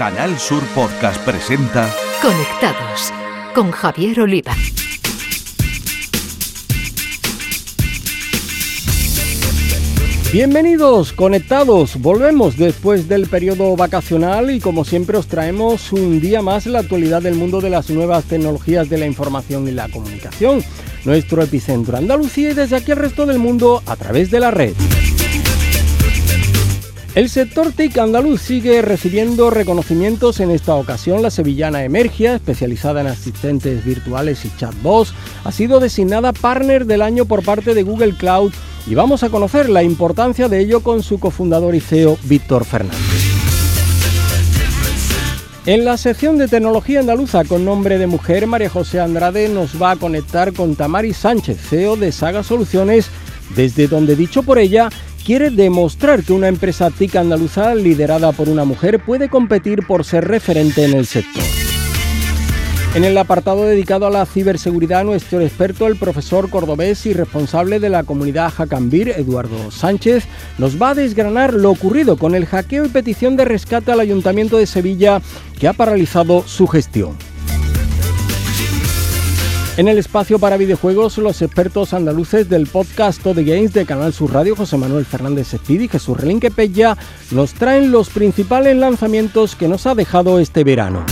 Canal Sur Podcast presenta Conectados con Javier Oliva. Bienvenidos, conectados. Volvemos después del periodo vacacional y como siempre os traemos un día más la actualidad del mundo de las nuevas tecnologías de la información y la comunicación. Nuestro epicentro Andalucía y desde aquí el resto del mundo a través de la red. El sector TIC andaluz sigue recibiendo reconocimientos. En esta ocasión, la sevillana Emergia, especializada en asistentes virtuales y chatbots, ha sido designada partner del año por parte de Google Cloud y vamos a conocer la importancia de ello con su cofundador y CEO, Víctor Fernández. En la sección de tecnología andaluza con nombre de mujer, María José Andrade nos va a conectar con Tamari Sánchez, CEO de Saga Soluciones, desde donde, dicho por ella, quiere demostrar que una empresa TIC andaluza liderada por una mujer puede competir por ser referente en el sector. En el apartado dedicado a la ciberseguridad, nuestro experto, el profesor cordobés y responsable de la comunidad Jacambir, Eduardo Sánchez, nos va a desgranar lo ocurrido con el hackeo y petición de rescate al Ayuntamiento de Sevilla que ha paralizado su gestión. En el espacio para videojuegos, los expertos andaluces del podcast The Games de Canal Sur Radio, José Manuel Fernández Espidi y Jesús Relinque Pella, nos traen los principales lanzamientos que nos ha dejado este verano.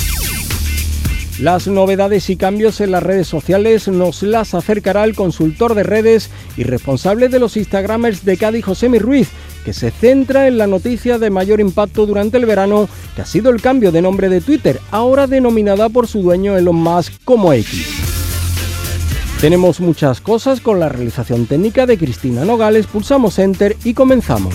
Las novedades y cambios en las redes sociales nos las acercará el consultor de redes y responsable de los Instagramers de Cádiz, José Ruiz, que se centra en la noticia de mayor impacto durante el verano, que ha sido el cambio de nombre de Twitter, ahora denominada por su dueño Elon Musk como X. Tenemos muchas cosas con la realización técnica de Cristina Nogales, pulsamos Enter y comenzamos.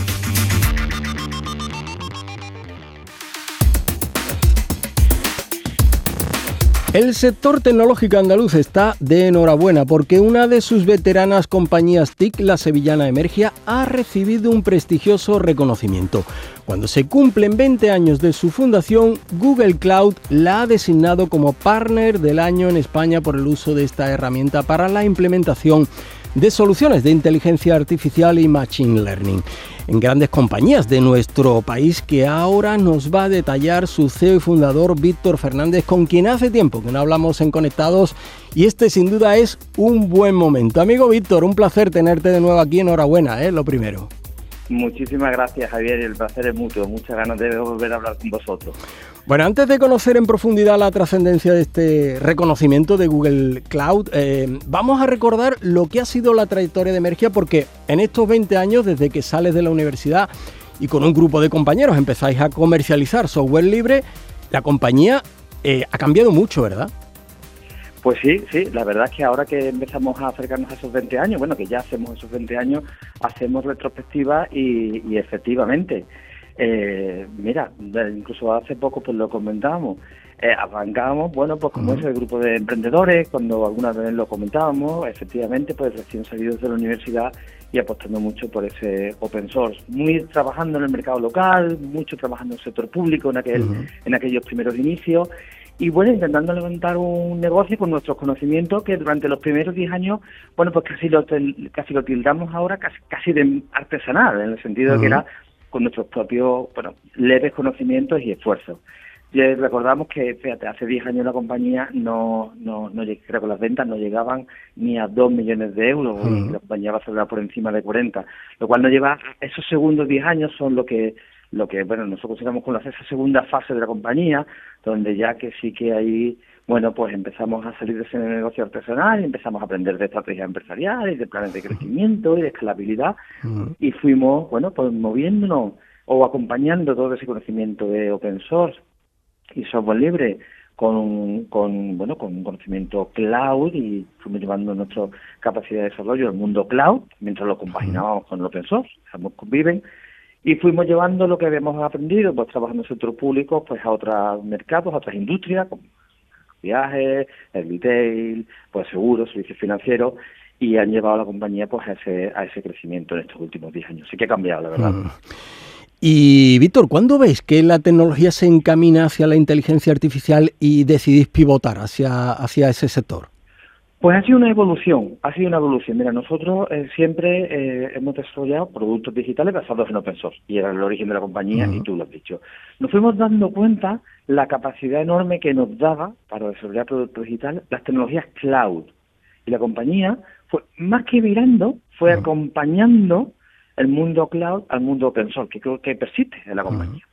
El sector tecnológico andaluz está de enhorabuena porque una de sus veteranas compañías TIC, la sevillana Emergia, ha recibido un prestigioso reconocimiento. Cuando se cumplen 20 años de su fundación, Google Cloud la ha designado como partner del año en España por el uso de esta herramienta para la implementación de soluciones de inteligencia artificial y machine learning en grandes compañías de nuestro país que ahora nos va a detallar su CEO y fundador Víctor Fernández, con quien hace tiempo que no hablamos en Conectados y este sin duda es un buen momento. Amigo Víctor, un placer tenerte de nuevo aquí, enhorabuena, ¿eh? lo primero. Muchísimas gracias Javier y el placer es mutuo, muchas ganas de volver a hablar con vosotros. Bueno, antes de conocer en profundidad la trascendencia de este reconocimiento de Google Cloud, eh, vamos a recordar lo que ha sido la trayectoria de Emergia, porque en estos 20 años, desde que sales de la universidad y con un grupo de compañeros empezáis a comercializar software libre, la compañía eh, ha cambiado mucho, ¿verdad? Pues sí, sí, la verdad es que ahora que empezamos a acercarnos a esos 20 años, bueno, que ya hacemos esos 20 años, hacemos retrospectiva y efectivamente eh, mira, incluso hace poco pues lo comentábamos, eh, arrancábamos, bueno, pues como es el grupo de emprendedores, cuando alguna vez lo comentábamos, efectivamente, pues recién salidos de la universidad y apostando mucho por ese open source, muy trabajando en el mercado local, mucho trabajando en el sector público en aquel, en aquellos primeros inicios y bueno, intentando levantar un negocio con nuestros conocimientos que durante los primeros 10 años, bueno, pues casi lo, casi lo tildamos ahora casi, casi de artesanal, en el sentido de que era con nuestros propios, bueno, leves conocimientos y esfuerzos. Y recordamos que, fíjate, hace 10 años la compañía no, no, no creo que las ventas no llegaban ni a 2 millones de euros, y la compañía va a cerrar por encima de 40, lo cual nos lleva, esos segundos 10 años son lo que, lo que, bueno, nosotros consideramos con esa segunda fase de la compañía, donde ya que sí que hay bueno, pues empezamos a salir de ese negocio artesanal y empezamos a aprender de estrategias empresariales, de planes de crecimiento y de escalabilidad. Y fuimos, bueno, pues moviéndonos o acompañando todo ese conocimiento de open source y software libre con, con bueno con un conocimiento cloud y fuimos llevando nuestra capacidad de desarrollo al mundo cloud mientras lo compaginábamos con el open source, ambos conviven y fuimos llevando lo que habíamos aprendido, pues trabajando en sector público, pues a otros mercados, a otras industrias, como viajes, el retail, pues seguros, servicios financieros y han llevado a la compañía pues a ese, a ese crecimiento en estos últimos 10 años. Sí que ha cambiado, la verdad. Mm. Y Víctor, ¿cuándo veis que la tecnología se encamina hacia la inteligencia artificial y decidís pivotar hacia, hacia ese sector? Pues ha sido una evolución, ha sido una evolución. Mira, nosotros eh, siempre eh, hemos desarrollado productos digitales basados en open source y era el origen de la compañía y tú lo has dicho. Nos fuimos dando cuenta la capacidad enorme que nos daba para desarrollar productos digitales las tecnologías cloud. Y la compañía fue, más que mirando, fue acompañando el mundo cloud al mundo open source, que creo que persiste en la compañía.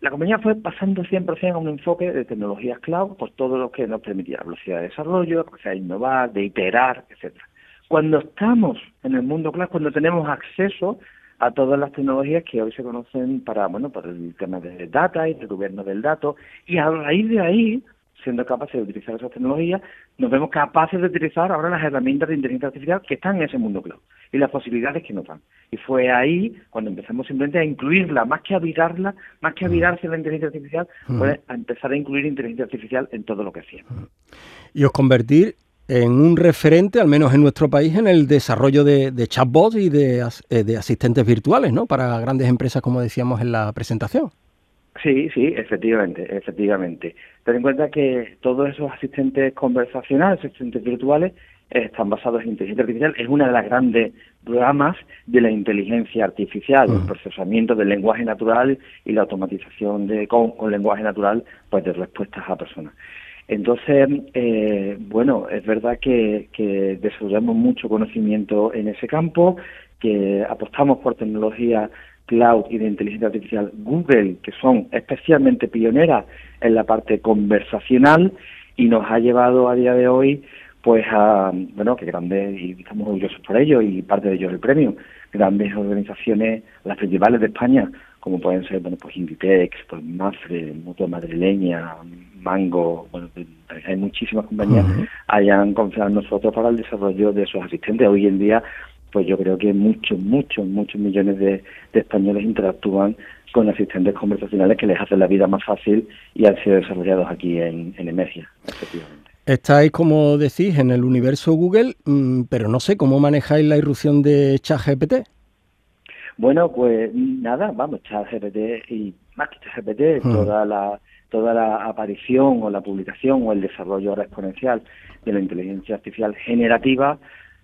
La compañía fue pasando 100% a un enfoque de tecnologías cloud por todo lo que nos permitía velocidad de desarrollo, de innovar, de iterar, etcétera. Cuando estamos en el mundo cloud, cuando tenemos acceso a todas las tecnologías que hoy se conocen para, bueno, por el tema de data y del gobierno del dato, y a raíz de ahí siendo capaces de utilizar esas tecnologías, nos vemos capaces de utilizar ahora las herramientas de inteligencia artificial que están en ese mundo cloud y las posibilidades que nos dan. Y fue ahí cuando empezamos simplemente a incluirla, más que a virarla, más que a virarse la inteligencia artificial, fue a empezar a incluir inteligencia artificial en todo lo que hacíamos. Y os convertir en un referente, al menos en nuestro país, en el desarrollo de, chatbots y de, eh, de asistentes virtuales, ¿no? Para grandes empresas, como decíamos en la presentación. Sí, sí, efectivamente, efectivamente. Ten en cuenta que todos esos asistentes conversacionales, asistentes virtuales, están basados en inteligencia artificial. Es una de las grandes ramas de la inteligencia artificial, el procesamiento del lenguaje natural y la automatización de con, lenguaje natural pues de respuestas a personas. Entonces, eh, bueno, es verdad que, que desarrollamos mucho conocimiento en ese campo, que apostamos por tecnología cloud y de inteligencia artificial Google, que son especialmente pioneras en la parte conversacional y nos ha llevado a día de hoy pues a, bueno, que grandes, y estamos orgullosos por ello y parte de ellos el premio, grandes organizaciones, las principales de España, como pueden ser, bueno, pues Inditex, pues Mafre, Mutua Madrileña, Mango, bueno, hay muchísimas compañías, hayan confiado en nosotros para el desarrollo de sus asistentes. Hoy en día pues yo creo que muchos, muchos, muchos millones de, españoles interactúan con asistentes conversacionales que les hacen la vida más fácil y han sido desarrollados aquí en, en Emergia, efectivamente. Estáis, como decís, en el universo Google, mm, pero no sé cómo manejáis la irrupción de ChatGPT. Bueno, pues nada, vamos, ChatGPT y más que ChatGPT, hmm. toda la toda la aparición o la publicación o el desarrollo ahora exponencial de la inteligencia artificial generativa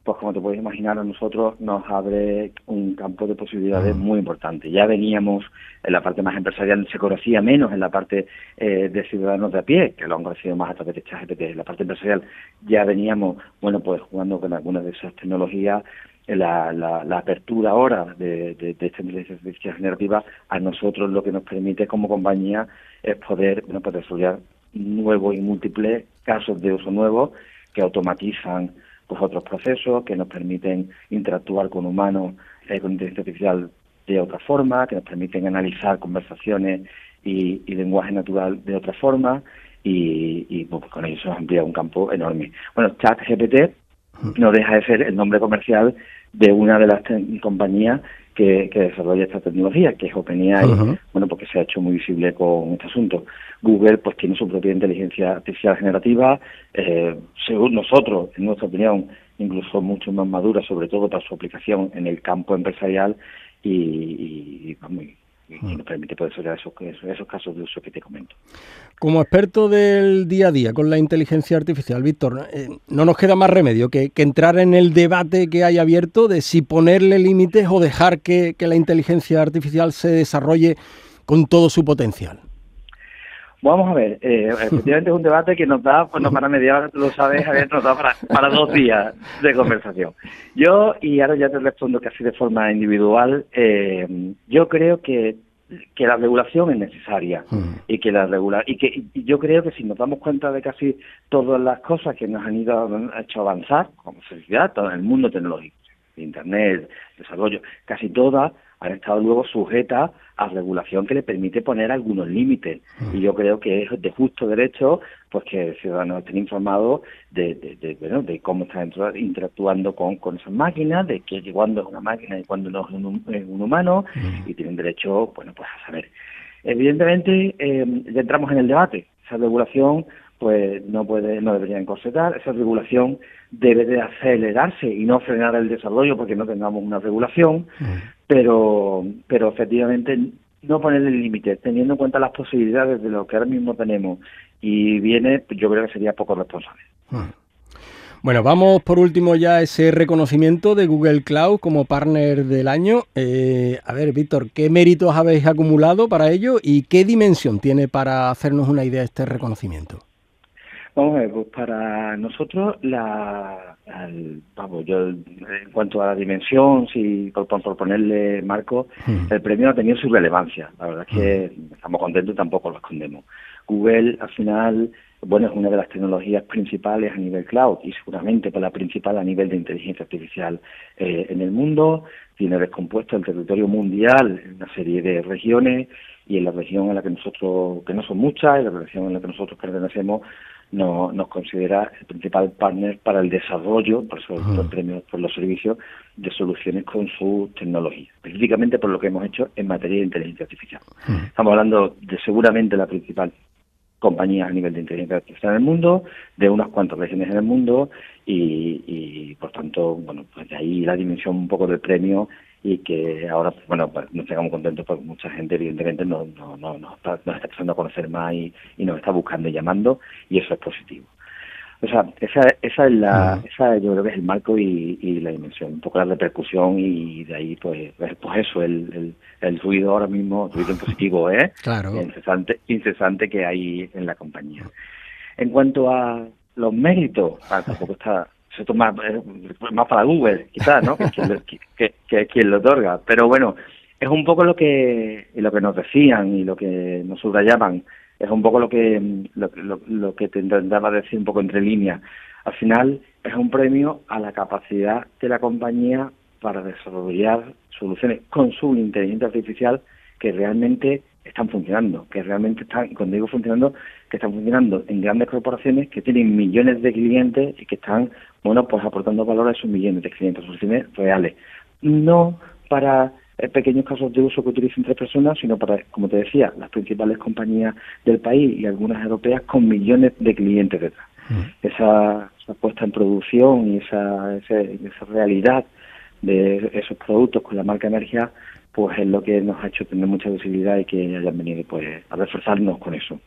pues como te puedes imaginar, a nosotros nos abre un campo de posibilidades muy importante. Ya veníamos en la parte más empresarial, se conocía menos en la parte eh, de ciudadanos de a pie, que lo han conocido más a través de ChatGPT. En la parte empresarial ya veníamos, bueno, pues jugando con algunas de esas tecnologías. La, la, apertura ahora de, de, esta inteligencia generativa a nosotros lo que nos permite como compañía es poder bueno, pues desarrollar nuevos y múltiples casos de uso nuevo que automatizan pues otros procesos que nos permiten interactuar con humanos eh, con inteligencia artificial de otra forma, que nos permiten analizar conversaciones y, lenguaje natural de otra forma y, pues, con ello se nos amplía un campo enorme. Bueno, ChatGPT no deja de ser el nombre comercial de una de las compañías que, desarrolla esta tecnología, que es OpenAI, bueno, se ha hecho muy visible con este asunto. Google, pues, tiene su propia inteligencia artificial generativa, eh, según nosotros, en nuestra opinión, incluso mucho más madura, sobre todo para su aplicación en el campo empresarial y, y, y mm. nos permite poder esos, esos casos de uso que te comento. Como experto del día a día con la inteligencia artificial, Víctor, eh, no nos queda más remedio que, entrar en el debate que hay abierto de si ponerle límites o dejar que, la inteligencia artificial se desarrolle con todo su potencial. Vamos a ver, eh, efectivamente es un debate que nos da, pues no para media hora, lo sabes, nos da para, para, dos días de conversación. Yo, y ahora ya te respondo casi de forma individual, eh, yo creo que que la regulación es necesaria mm. y que la regula y que yo creo que si nos damos cuenta de casi todas las cosas que nos han ido hecho avanzar como sociedad todo el mundo tecnológico internet desarrollo casi todas han estado luego sujetas a regulación que le permite poner algunos límites. Y yo creo que es de justo derecho pues que el ciudadano estén informados de, de, bueno, de cómo están interactuando con, con esas máquinas, de que cuándo es una máquina y cuándo no es un, humano, y tienen derecho bueno pues a saber. Evidentemente, eh, ya entramos en el debate. Esa regulación pues no puede no debería encorsetar. Esa regulación debe de acelerarse y no frenar el desarrollo porque no tengamos una regulación. Pero pero efectivamente no ponerle límites teniendo en cuenta las posibilidades de lo que ahora mismo tenemos. Y viene yo creo que sería poco responsable. Bueno, vamos por último ya a ese reconocimiento de Google Cloud como partner del año. Eh, a ver, Víctor, ¿qué méritos habéis acumulado para ello y qué dimensión tiene para hacernos una idea este reconocimiento? Vamos a ver, pues para nosotros, la, vamos, yo en cuanto a la dimensión, si por, por ponerle marco, hmm. el premio ha tenido su relevancia. La verdad es que hmm. estamos contentos y tampoco lo escondemos. Google, al final, bueno, es una de las tecnologías principales a nivel cloud y seguramente pues, la principal a nivel de inteligencia artificial eh, en el mundo. Tiene descompuesto el territorio mundial en una serie de regiones y en la región en la que nosotros, que no son muchas, en la región en la que nosotros pertenecemos, no, nos considera el principal partner para el desarrollo, por eso los premios por los servicios, de soluciones con su tecnología, específicamente por lo que hemos hecho en materia de inteligencia artificial. Estamos hablando de seguramente la principal compañía a nivel de inteligencia artificial en el mundo, de unas cuantas regiones en el mundo y, por tanto, bueno, pues de ahí la dimensión un poco del premio y que ahora, bueno, pues nos tengamos contentos porque mucha gente evidentemente nos, no, no, nos, está, nos está empezando a conocer más y, nos está buscando y llamando y eso es positivo. O sea, esa, esa es la, esa yo creo que es el marco y, la dimensión, un poco la repercusión y de ahí pues, pues, pues eso, el, el, ruido ahora mismo, ruido en positivo, ¿eh? Claro. Incesante, incesante que hay en la compañía. En cuanto a los méritos, ah, tampoco está se toma eh, más para Google, quizás, ¿no? que, es quien lo otorga. Pero bueno, es un poco lo que lo que nos decían y lo que nos subrayaban. Es un poco lo que lo, lo, que te intentaba decir un poco entre líneas. Al final es un premio a la capacidad de la compañía para desarrollar soluciones con su inteligencia artificial que realmente están funcionando, que realmente están, cuando digo funcionando, que están funcionando en grandes corporaciones que tienen millones de clientes y que están, bueno, pues aportando valor a esos millones de clientes, soluciones reales. No para pequeños casos de uso que utilicen tres personas, sino para, como te decía, las principales compañías del país y algunas europeas con millones de clientes detrás. Mm. Esa, puesta en producción y esa, esa realidad de esos productos con la marca Energía pues es lo que nos ha hecho tener mucha visibilidad y que hayan venido pues a reforzarnos con eso.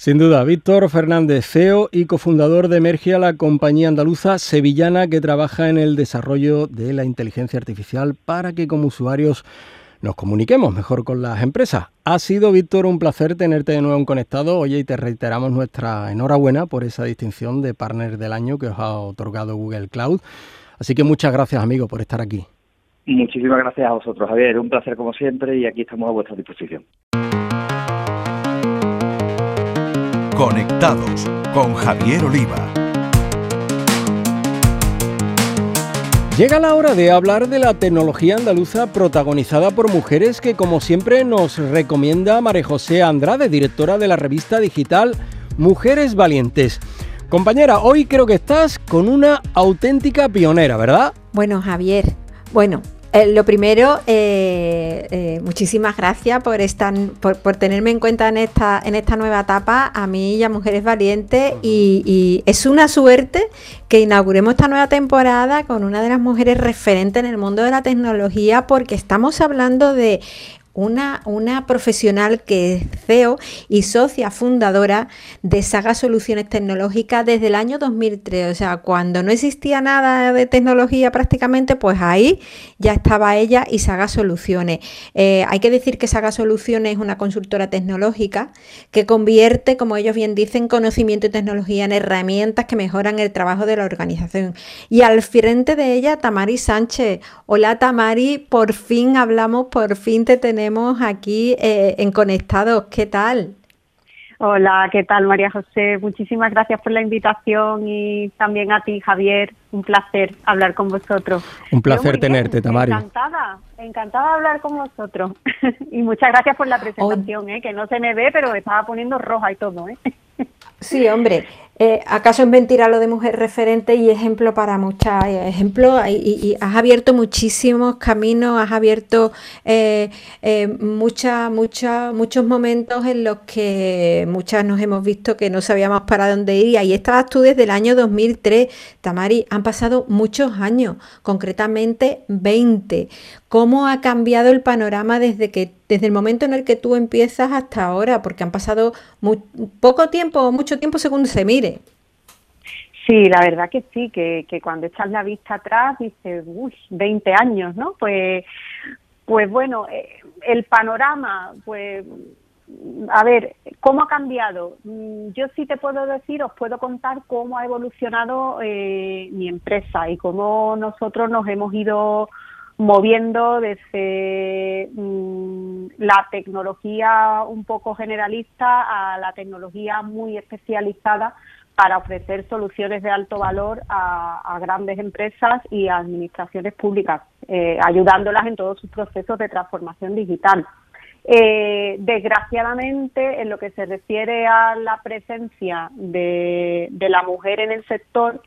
Sin duda, Víctor Fernández, CEO y cofundador de Emergia, la compañía andaluza sevillana que trabaja en el desarrollo de la inteligencia artificial para que como usuarios nos comuniquemos mejor con las empresas. Ha sido, Víctor, un placer tenerte de nuevo en Conectado. Oye, y te reiteramos nuestra enhorabuena por esa distinción de Partner del Año que os ha otorgado Google Cloud. Así que muchas gracias, amigo, por estar aquí. Muchísimas gracias a vosotros, Javier. Un placer como siempre y aquí estamos a vuestra disposición. Conectados con Javier Oliva. Llega la hora de hablar de la tecnología andaluza protagonizada por mujeres que como siempre nos recomienda María José Andrade, directora de la revista digital Mujeres Valientes. Compañera, hoy creo que estás con una auténtica pionera, ¿verdad? Bueno, Javier, bueno, eh, lo primero, eh, eh, muchísimas gracias por, estar, por, tenerme en cuenta en esta, en esta nueva etapa, a mí y a Mujeres Valientes, y, y, es una suerte que inauguremos esta nueva temporada con una de las mujeres referentes en el mundo de la tecnología, porque estamos hablando de una, una profesional que es CEO y socia fundadora de Saga Soluciones Tecnológicas desde el año 2003. O sea, cuando no existía nada de tecnología prácticamente, pues ahí ya estaba ella y Saga Soluciones. Eh, hay que decir que Saga Soluciones es una consultora tecnológica que convierte, como ellos bien dicen, conocimiento y tecnología en herramientas que mejoran el trabajo de la organización. Y al frente de ella, Tamari Sánchez. Hola Tamari, por fin hablamos, por fin te tenemos aquí eh, en Conectados. ¿Qué tal? Hola, ¿qué tal María José? Muchísimas gracias por la invitación y también a ti, Javier. Un placer hablar con vosotros. Un placer tenerte, Tamari. Encantada, encantada de hablar con vosotros. y muchas gracias por la presentación, ¿eh? que no se me ve, pero estaba poniendo roja y todo. ¿eh? Sí, hombre, eh, ¿Acaso es mentira lo de mujer referente y ejemplo para muchas? Eh, ejemplo, y, has abierto muchísimos caminos, has abierto eh, eh muchas, muchos momentos en los que muchas nos hemos visto que no sabíamos para dónde ir. Y ahí estabas tú desde el año 2003. Tamari, han pasado muchos años, concretamente 20. ¿Cómo ha cambiado el panorama desde que desde el momento en el que tú empiezas hasta ahora? Porque han pasado poco tiempo o mucho tiempo según se mire. Sí, la verdad que sí, que, que cuando echas la vista atrás dices, uy, 20 años, ¿no? Pues, pues bueno, eh, el panorama, pues a ver, ¿cómo ha cambiado? Mm, yo sí te puedo decir, os puedo contar cómo ha evolucionado eh, mi empresa y cómo nosotros nos hemos ido moviendo desde mm, la tecnología un poco generalista a la tecnología muy especializada para ofrecer soluciones de alto valor a, grandes empresas y a administraciones públicas, eh, ayudándolas en todos sus procesos de transformación digital. Eh, desgraciadamente, en lo que se refiere a la presencia de, la mujer en el sector,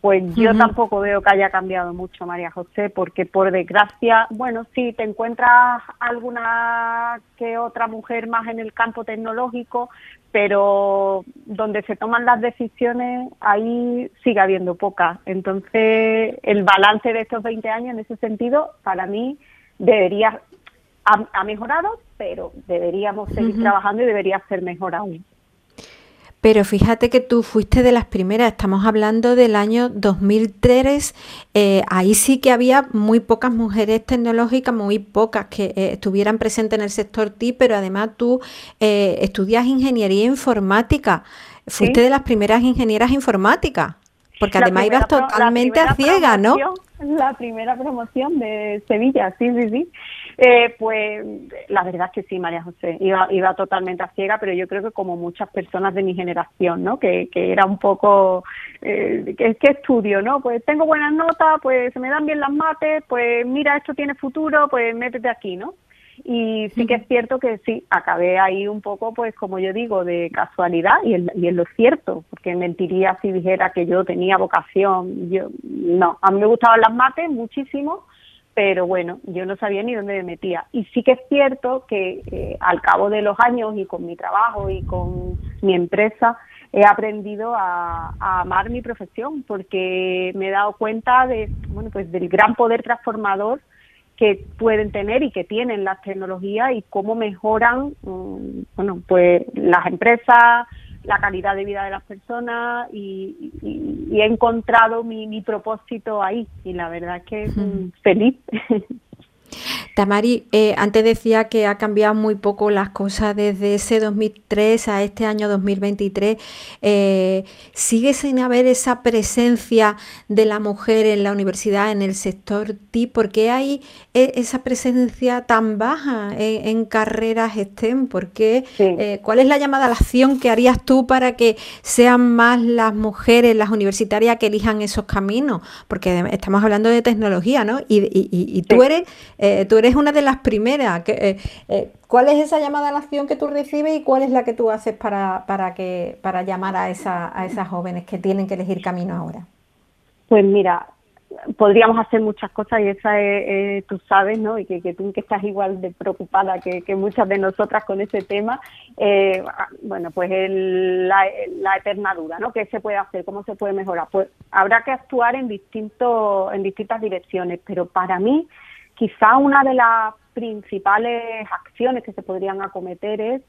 pues yo tampoco veo que haya cambiado mucho, María José, porque por desgracia, bueno, sí, te encuentras alguna que otra mujer más en el campo tecnológico, pero donde se toman las decisiones, ahí sigue habiendo pocas. Entonces, el balance de estos 20 años en ese sentido, para mí, debería ha, mejorado, pero deberíamos seguir trabajando y debería ser mejor aún. Pero fíjate que tú fuiste de las primeras, estamos hablando del año 2003, eh, ahí sí que había muy pocas mujeres tecnológicas, muy pocas que eh, estuvieran presentes en el sector TI, pero además tú eh, estudias ingeniería informática, fuiste de las primeras ingenieras informáticas, porque además ibas totalmente a ciega, ¿no? La primera promoción de Sevilla, sí, sí, sí. Eh, pues la verdad es que sí, María José, iba, iba totalmente a ciega, pero yo creo que como muchas personas de mi generación, ¿no? Que, que era un poco, eh, ¿qué, estudio, no? Pues tengo buenas notas, pues se me dan bien las mates, pues mira, esto tiene futuro, pues métete aquí, ¿no? Y sí que es cierto que sí, acabé ahí un poco, pues como yo digo, de casualidad y, y es lo cierto, porque mentiría si dijera que yo tenía vocación. Yo no, a mí me gustaban las mates muchísimo, pero bueno, yo no sabía ni dónde me metía. Y sí que es cierto que eh, al cabo de los años y con mi trabajo y con mi empresa, he aprendido a, amar mi profesión porque me he dado cuenta de, bueno, pues del gran poder transformador que pueden tener y que tienen las tecnologías y cómo mejoran, mm, bueno, pues las empresas, la calidad de vida de las personas y, he encontrado mi, mi, propósito ahí y la verdad es que mm, feliz. Tamari, eh, antes decía que ha cambiado muy poco las cosas desde ese 2003 a este año 2023. Eh, ¿Sigue sin haber esa presencia de la mujer en la universidad, en el sector TI? ¿Por qué hay e, esa presencia tan baja en, carreras STEM? ¿Por eh, ¿Cuál es la llamada a la acción que harías tú para que sean más las mujeres, las universitarias, que elijan esos caminos? Porque estamos hablando de tecnología, ¿no? Y, tú, eres, tú eres es una de las primeras. Que, eh, eh, ¿Cuál es esa llamada a la acción que tú recibes y cuál es la que tú haces para, para, que, para llamar a, esa, a esas jóvenes que tienen que elegir camino ahora? Pues mira, podríamos hacer muchas cosas y esa es, tú sabes, ¿no? Y que, que, tú que estás igual de preocupada que, muchas de nosotras con ese tema, eh, bueno, pues la, la eterna ¿no? ¿Qué se puede hacer? ¿Cómo se puede mejorar? Pues habrá que actuar en, distintos en distintas direcciones, pero para mí Quizá una de las principales acciones que se podrían acometer es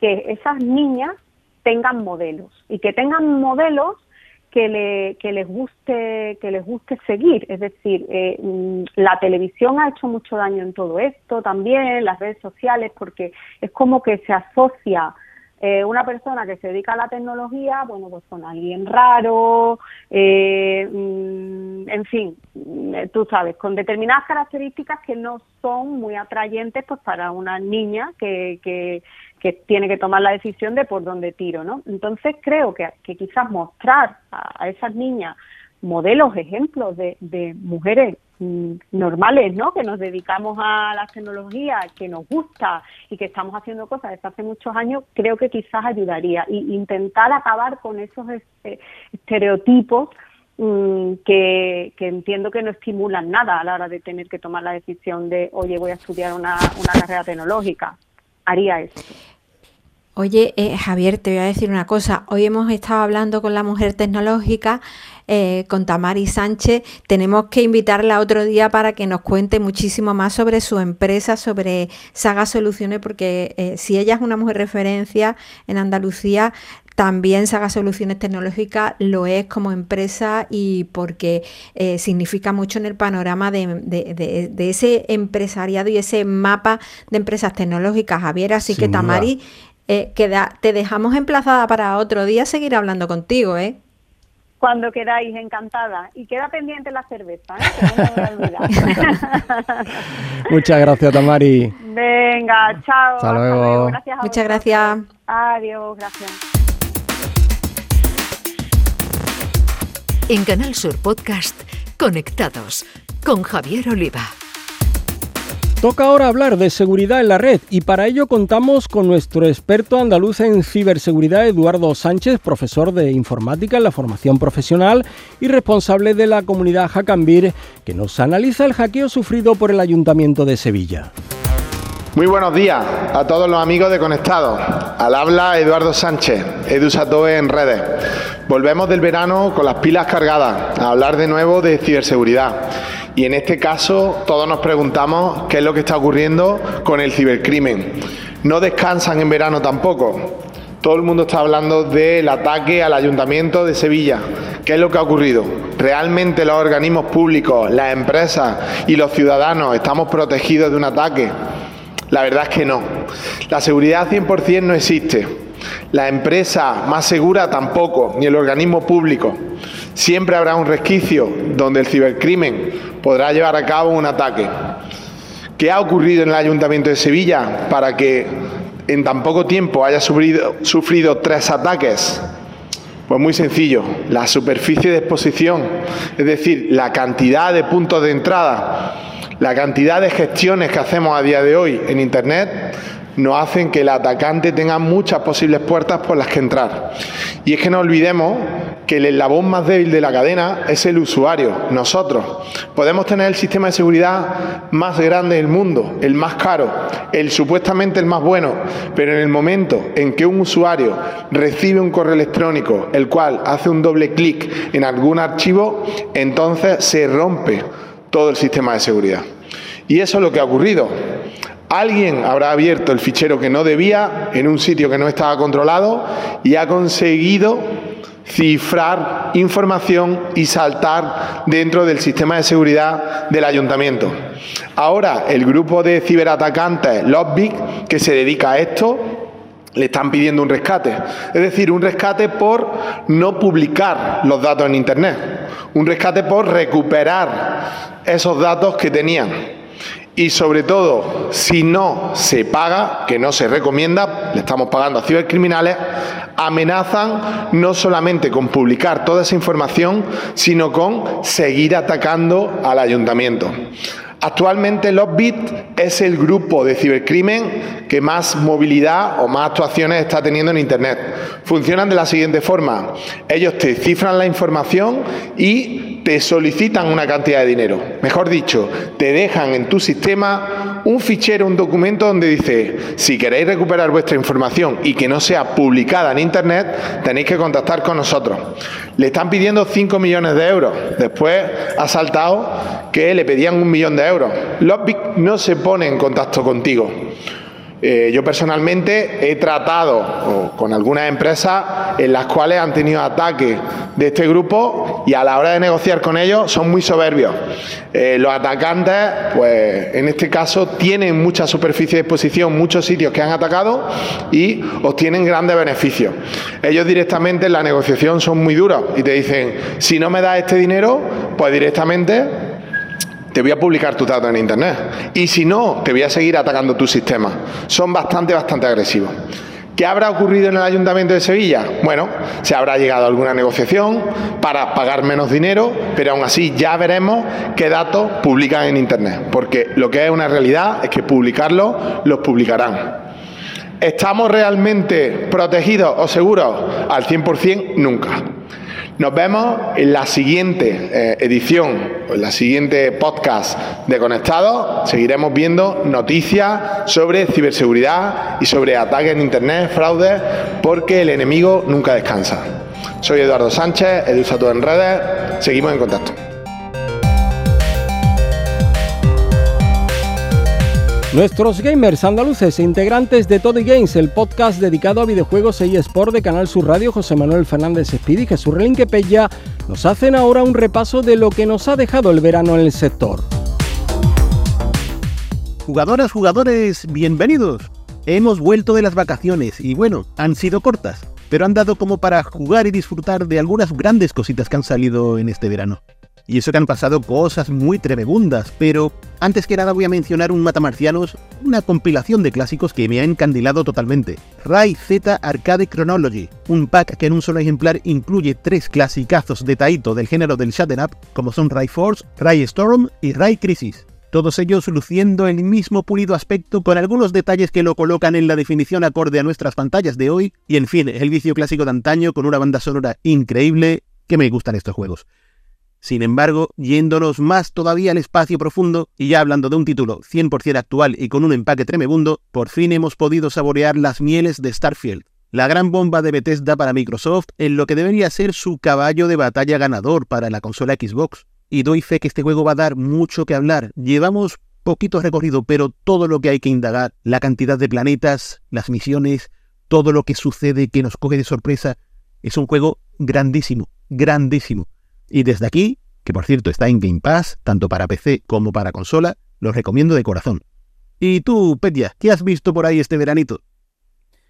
que esas niñas tengan modelos y que tengan modelos que, le, que les guste que les guste seguir. Es decir eh, mm, la televisión ha hecho mucho daño en todo esto también las redes sociales porque es como que se asocia eh, una persona que se dedica a la tecnología, bueno, pues con alguien raro, eh, mm, en fin, mm, tú sabes, con determinadas características que no son muy atrayentes pues para una niña que, que, tiene que tomar la decisión de por dónde tiro, ¿no? Entonces creo que, que quizás mostrar a, esas niñas modelos, ejemplos de, de mujeres normales, ¿no? Que nos dedicamos a la tecnología, que nos gusta y que estamos haciendo cosas desde hace muchos años, creo que quizás ayudaría. Y intentar acabar con esos este, estereotipos mm, que, entiendo que no estimulan nada a la hora de tener que tomar la decisión de, oye, voy a estudiar una, una carrera tecnológica. Haría eso. Oye, eh, Javier, te voy a decir una cosa. Hoy hemos estado hablando con la mujer tecnológica, eh, con Tamari Sánchez. Tenemos que invitarla otro día para que nos cuente muchísimo más sobre su empresa, sobre Saga Soluciones, porque eh, si ella es una mujer referencia en Andalucía, también Saga Soluciones Tecnológicas lo es como empresa y porque significa mucho en el panorama de, ese empresariado y ese mapa de empresas tecnológicas, Javier. Así que Tamari, eh, te dejamos emplazada para otro día seguir hablando contigo, ¿eh? Cuando queráis, encantada. Y queda pendiente la cerveza, ¿eh? Muchas gracias, Tamari. Venga, chao. Hasta luego. Muchas gracias. Adiós, gracias. En Canal Sur Podcast, Conectados, con Javier Oliva. Toca ahora hablar de seguridad en la red y para ello contamos con nuestro experto andaluz en ciberseguridad, Eduardo Sánchez, profesor de informática en la formación profesional y responsable de la comunidad Hackambir, que nos analiza el hackeo sufrido por el Ayuntamiento de Sevilla. Muy buenos días a todos los amigos de Conectados. Al habla Eduardo Sánchez, EduSatoe en redes. Volvemos del verano con las pilas cargadas a hablar de nuevo de ciberseguridad. Y en este caso todos nos preguntamos qué es lo que está ocurriendo con el cibercrimen. No descansan en verano tampoco. Todo el mundo está hablando del ataque al ayuntamiento de Sevilla. ¿Qué es lo que ha ocurrido? ¿Realmente los organismos públicos, las empresas y los ciudadanos estamos protegidos de un ataque? La verdad es que no. La seguridad 100% no existe. La empresa más segura tampoco, ni el organismo público. Siempre habrá un resquicio donde el cibercrimen podrá llevar a cabo un ataque. ¿Qué ha ocurrido en el Ayuntamiento de Sevilla para que en tan poco tiempo haya sufrido, tres ataques? Pues muy sencillo, la superficie de exposición, es decir, la cantidad de puntos de entrada, la cantidad de gestiones que hacemos a día de hoy en Internet nos hacen que el atacante tenga muchas posibles puertas por las que entrar. Y es que no olvidemos que el eslabón más débil de la cadena es el usuario, nosotros. Podemos tener el sistema de seguridad más grande del mundo, el más caro, el supuestamente el más bueno, pero en el momento en que un usuario recibe un correo electrónico, el cual hace un doble clic en algún archivo, entonces se rompe todo el sistema de seguridad. Y eso es lo que ha ocurrido. Alguien habrá abierto el fichero que no debía en un sitio que no estaba controlado y ha conseguido cifrar información y saltar dentro del sistema de seguridad del ayuntamiento. Ahora, el grupo de ciberatacantes Lobbik, que se dedica a esto, le están pidiendo un rescate. Es decir, un rescate por no publicar los datos en Internet. Un rescate por recuperar esos datos que tenían. Y sobre todo, si no se paga, que no se recomienda, le estamos pagando a cibercriminales, amenazan no solamente con publicar toda esa información, sino con seguir atacando al ayuntamiento. Actualmente Lockbit es el grupo de cibercrimen que más movilidad o más actuaciones está teniendo en Internet. Funcionan de la siguiente forma. Ellos te cifran la información y te solicitan una cantidad de dinero. Mejor dicho, te dejan en tu sistema un fichero, un documento donde dice, si queréis recuperar vuestra información y que no sea publicada en Internet, tenéis que contactar con nosotros. Le están pidiendo 5 millones de euros. Después ha saltado que le pedían un millón de euros. Lockbit no se pone en contacto contigo. Eh, yo personalmente he tratado con algunas empresas en las cuales han tenido ataques de este grupo y a la hora de negociar con ellos son muy soberbios. Eh, los atacantes, pues en este caso, tienen mucha superficie de exposición, muchos sitios que han atacado y obtienen grandes beneficios. Ellos directamente en la negociación son muy duros y te dicen, si no me das este dinero, pues directamente te voy a publicar tus datos en Internet. Y si no, te voy a seguir atacando tu sistema. Son bastante, bastante agresivos. ¿Qué habrá ocurrido en el Ayuntamiento de Sevilla? Bueno, se habrá llegado a alguna negociación para pagar menos dinero, pero aún así ya veremos qué datos publican en Internet, porque lo que es una realidad es que publicarlos los publicarán. ¿Estamos realmente protegidos o seguros al 100%? Nunca. Nos vemos en la siguiente eh, edición, en la siguiente podcast de Conectados. Seguiremos viendo noticias sobre ciberseguridad y sobre ataques en Internet, fraudes, porque el enemigo nunca descansa. Soy Eduardo Sánchez, Edusato en redes. Seguimos en contacto. Nuestros gamers andaluces e integrantes de Toddy Games, el podcast dedicado a videojuegos e eSport de Canal Sur Radio, José Manuel Fernández Espíritu y Jesús Relinque Pella, nos hacen ahora un repaso de lo que nos ha dejado el verano en el sector. Jugadoras, jugadores, bienvenidos. Hemos vuelto de las vacaciones y bueno, han sido cortas, pero han dado como para jugar y disfrutar de algunas grandes cositas que han salido en este verano. Y eso que han pasado cosas muy trebebundas, pero antes que nada voy a mencionar un Matamarcianos, una compilación de clásicos que me ha encandilado totalmente. Ray Z Arcade Chronology, un pack que en un solo ejemplar incluye tres clasicazos de Taito del género del Shatter Up, como son Ray Force, Ray Storm y Ray Crisis. Todos ellos luciendo el mismo pulido aspecto con algunos detalles que lo colocan en la definición acorde a nuestras pantallas de hoy y en fin, el vicio clásico de antaño con una banda sonora increíble que me gustan estos juegos. Sin embargo, yéndonos más todavía al espacio profundo, y ya hablando de un título 100% actual y con un empaque tremebundo, por fin hemos podido saborear las mieles de Starfield, la gran bomba de Bethesda para Microsoft en lo que debería ser su caballo de batalla ganador para la consola Xbox. Y doy fe que este juego va a dar mucho que hablar. Llevamos poquito recorrido, pero todo lo que hay que indagar, la cantidad de planetas, las misiones, todo lo que sucede que nos coge de sorpresa, es un juego grandísimo, grandísimo. Y desde aquí, que por cierto está en Game Pass, tanto para PC como para consola, lo recomiendo de corazón. ¿Y tú, Petya, qué has visto por ahí este veranito?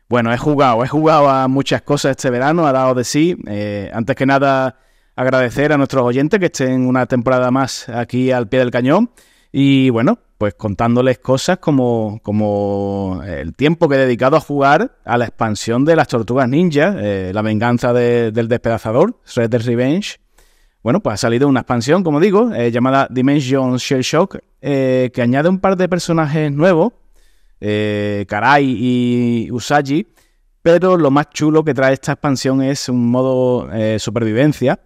Bueno, he jugado, he jugado a muchas cosas este verano, ha dado de sí. Eh, antes que nada, agradecer a nuestros oyentes que estén una temporada más aquí al pie del cañón. Y bueno, pues contándoles cosas como, como el tiempo que he dedicado a jugar a la expansión de las tortugas ninja, eh, la venganza del despedazador, Red Revenge, bueno, pues ha salido una expansión, como digo, eh, llamada Dimension Shell Shock, eh, que añade un par de personajes nuevos, eh, Karai y Usagi, pero lo más chulo que trae esta expansión es un modo supervivencia,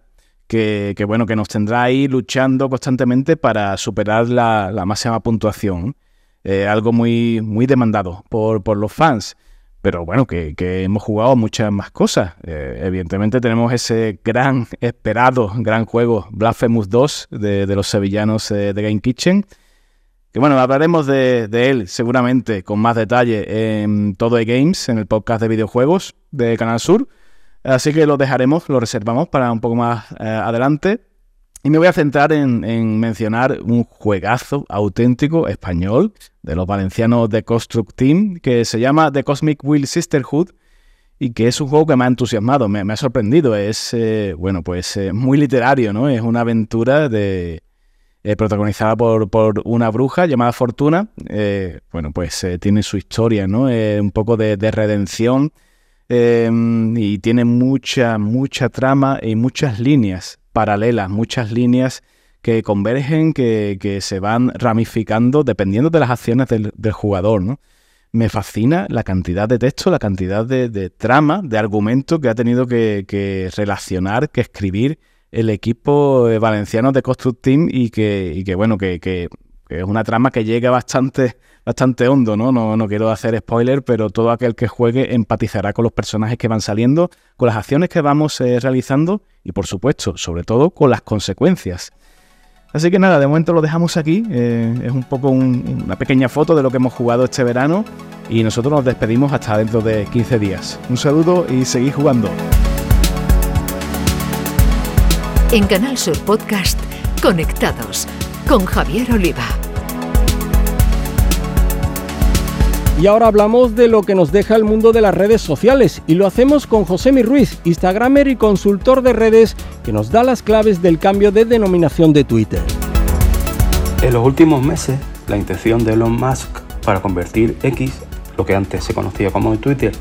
que, bueno, que nos tendrá ahí luchando constantemente para superar la, máxima puntuación. algo muy, muy demandado por, por los fans pero bueno, que, hemos jugado muchas más cosas. Eh, evidentemente tenemos ese gran esperado, gran juego, Blasphemous 2, de, los sevillanos eh, de Game Kitchen. Que bueno, hablaremos de, él seguramente con más detalle en Todo de Games, en el podcast de videojuegos de Canal Sur. Así que lo dejaremos, lo reservamos para un poco más eh, adelante. Y me voy a centrar en, mencionar un juegazo auténtico español de los valencianos de Construct Team que se llama The Cosmic Will Sisterhood y que es un juego que me ha entusiasmado, me, ha sorprendido. Es, eh, bueno, pues eh, muy literario, ¿no? Es una aventura de, eh, protagonizada por, por, una bruja llamada Fortuna. bueno, pues tiene su historia, ¿no? un poco de, de redención y tiene mucha, mucha trama y muchas líneas paralelas, muchas líneas que convergen, que, se van ramificando dependiendo de las acciones del, jugador, ¿no? Me fascina la cantidad de texto, la cantidad de, trama, de argumento que ha tenido que, relacionar, que escribir el equipo eh, valenciano de Construct Team y que, que bueno, que, es una trama que llega bastante, bastante hondo, ¿no? ¿no? No quiero hacer spoiler, pero todo aquel que juegue empatizará con los personajes que van saliendo, con las acciones que vamos eh, realizando y, por supuesto, sobre todo, con las consecuencias. Así que nada, de momento lo dejamos aquí. Eh, es un poco una pequeña foto de lo que hemos jugado este verano y nosotros nos despedimos hasta dentro de 15 días. Un saludo y seguid jugando. En Canal Sur Podcast, Conectados con Javier Oliva. Y ahora hablamos de lo que nos deja el mundo de las redes sociales y lo hacemos con José Mi Ruiz, Instagramer y consultor de redes que nos da las claves del cambio de denominación de Twitter. En los últimos meses, la intención de Elon Musk para convertir X, lo que antes se conocía como Twitter,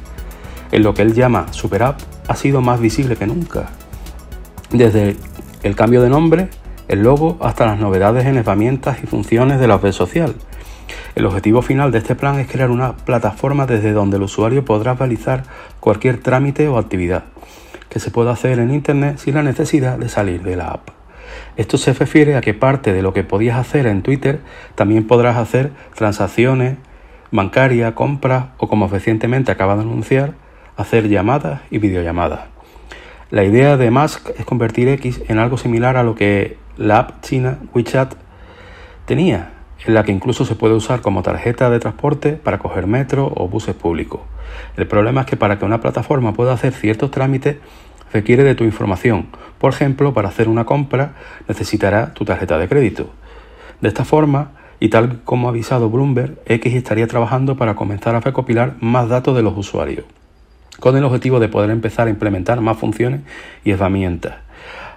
en lo que él llama Super App, ha sido más visible que nunca. Desde el cambio de nombre el logo hasta las novedades en herramientas y funciones de la red social. El objetivo final de este plan es crear una plataforma desde donde el usuario podrá realizar cualquier trámite o actividad. que se puede hacer en Internet sin la necesidad de salir de la app. Esto se refiere a que parte de lo que podías hacer en Twitter también podrás hacer transacciones bancarias, compras o como recientemente acaba de anunciar, hacer llamadas y videollamadas. La idea de Musk es convertir X en algo similar a lo que la app china WeChat tenía, en la que incluso se puede usar como tarjeta de transporte para coger metro o buses públicos. El problema es que para que una plataforma pueda hacer ciertos trámites requiere de tu información. Por ejemplo, para hacer una compra necesitará tu tarjeta de crédito. De esta forma, y tal como ha avisado Bloomberg, X estaría trabajando para comenzar a recopilar más datos de los usuarios, con el objetivo de poder empezar a implementar más funciones y herramientas.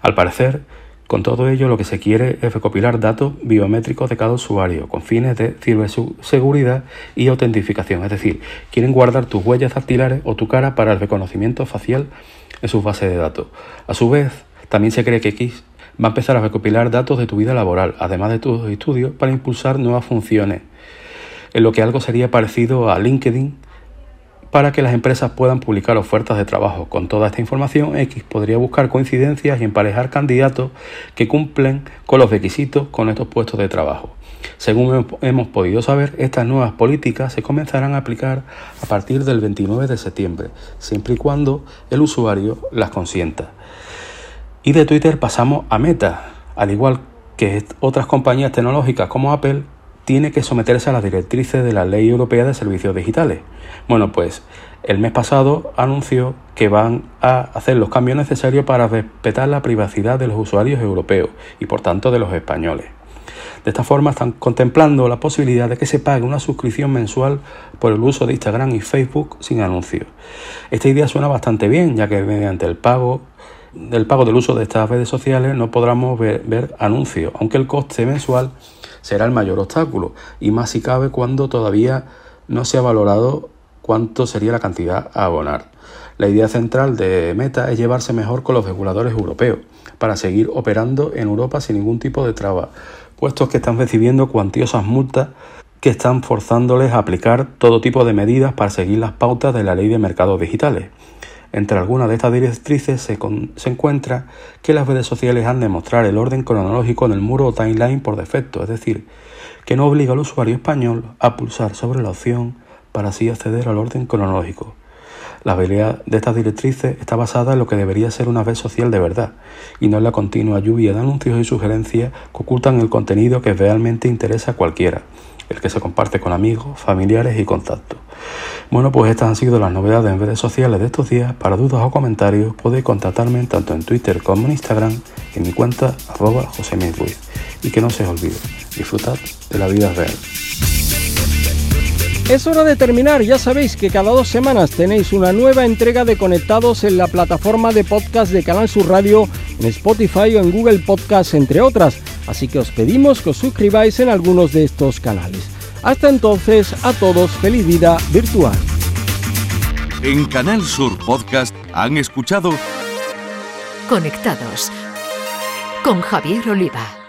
Al parecer, con todo ello lo que se quiere es recopilar datos biométricos de cada usuario con fines de ciberseguridad y autentificación, es decir, quieren guardar tus huellas dactilares o tu cara para el reconocimiento facial en sus bases de datos. A su vez, también se cree que X va a empezar a recopilar datos de tu vida laboral, además de tus estudios, para impulsar nuevas funciones, en lo que algo sería parecido a LinkedIn, para que las empresas puedan publicar ofertas de trabajo. Con toda esta información, X podría buscar coincidencias y emparejar candidatos que cumplen con los requisitos con estos puestos de trabajo. Según hemos podido saber, estas nuevas políticas se comenzarán a aplicar a partir del 29 de septiembre, siempre y cuando el usuario las consienta. Y de Twitter pasamos a Meta. Al igual que otras compañías tecnológicas como Apple, tiene que someterse a las directrices de la Ley Europea de Servicios Digitales. Bueno, pues el mes pasado anunció que van a hacer los cambios necesarios para respetar la privacidad de los usuarios europeos y por tanto de los españoles. De esta forma están contemplando la posibilidad de que se pague una suscripción mensual por el uso de Instagram y Facebook sin anuncios. Esta idea suena bastante bien, ya que mediante el pago del pago del uso de estas redes sociales no podremos ver, ver anuncios, aunque el coste mensual será el mayor obstáculo, y más si cabe cuando todavía no se ha valorado cuánto sería la cantidad a abonar. La idea central de Meta es llevarse mejor con los reguladores europeos para seguir operando en Europa sin ningún tipo de traba, puestos que están recibiendo cuantiosas multas que están forzándoles a aplicar todo tipo de medidas para seguir las pautas de la ley de mercados digitales. Entre algunas de estas directrices se, encuentra que las redes sociales han de mostrar el orden cronológico en el muro o timeline por defecto, es decir, que no obliga al usuario español a pulsar sobre la opción para así acceder al orden cronológico. La habilidad de estas directrices está basada en lo que debería ser una red social de verdad, y no en la continua lluvia de anuncios y sugerencias que ocultan el contenido que realmente interesa a cualquiera, el que se comparte con amigos, familiares y contactos. Bueno, pues estas han sido las novedades en redes sociales de estos días. Para dudas o comentarios podéis contactarme tanto en Twitter como en Instagram en mi cuenta arroba Y que no se os olvide, disfrutad de la vida real. Es hora de terminar, ya sabéis que cada dos semanas tenéis una nueva entrega de Conectados en la plataforma de podcast de Canal Sur Radio, en Spotify o en Google Podcast, entre otras, así que os pedimos que os suscribáis en algunos de estos canales. Hasta entonces, a todos, feliz vida virtual. En Canal Sur Podcast han escuchado Conectados con Javier Oliva.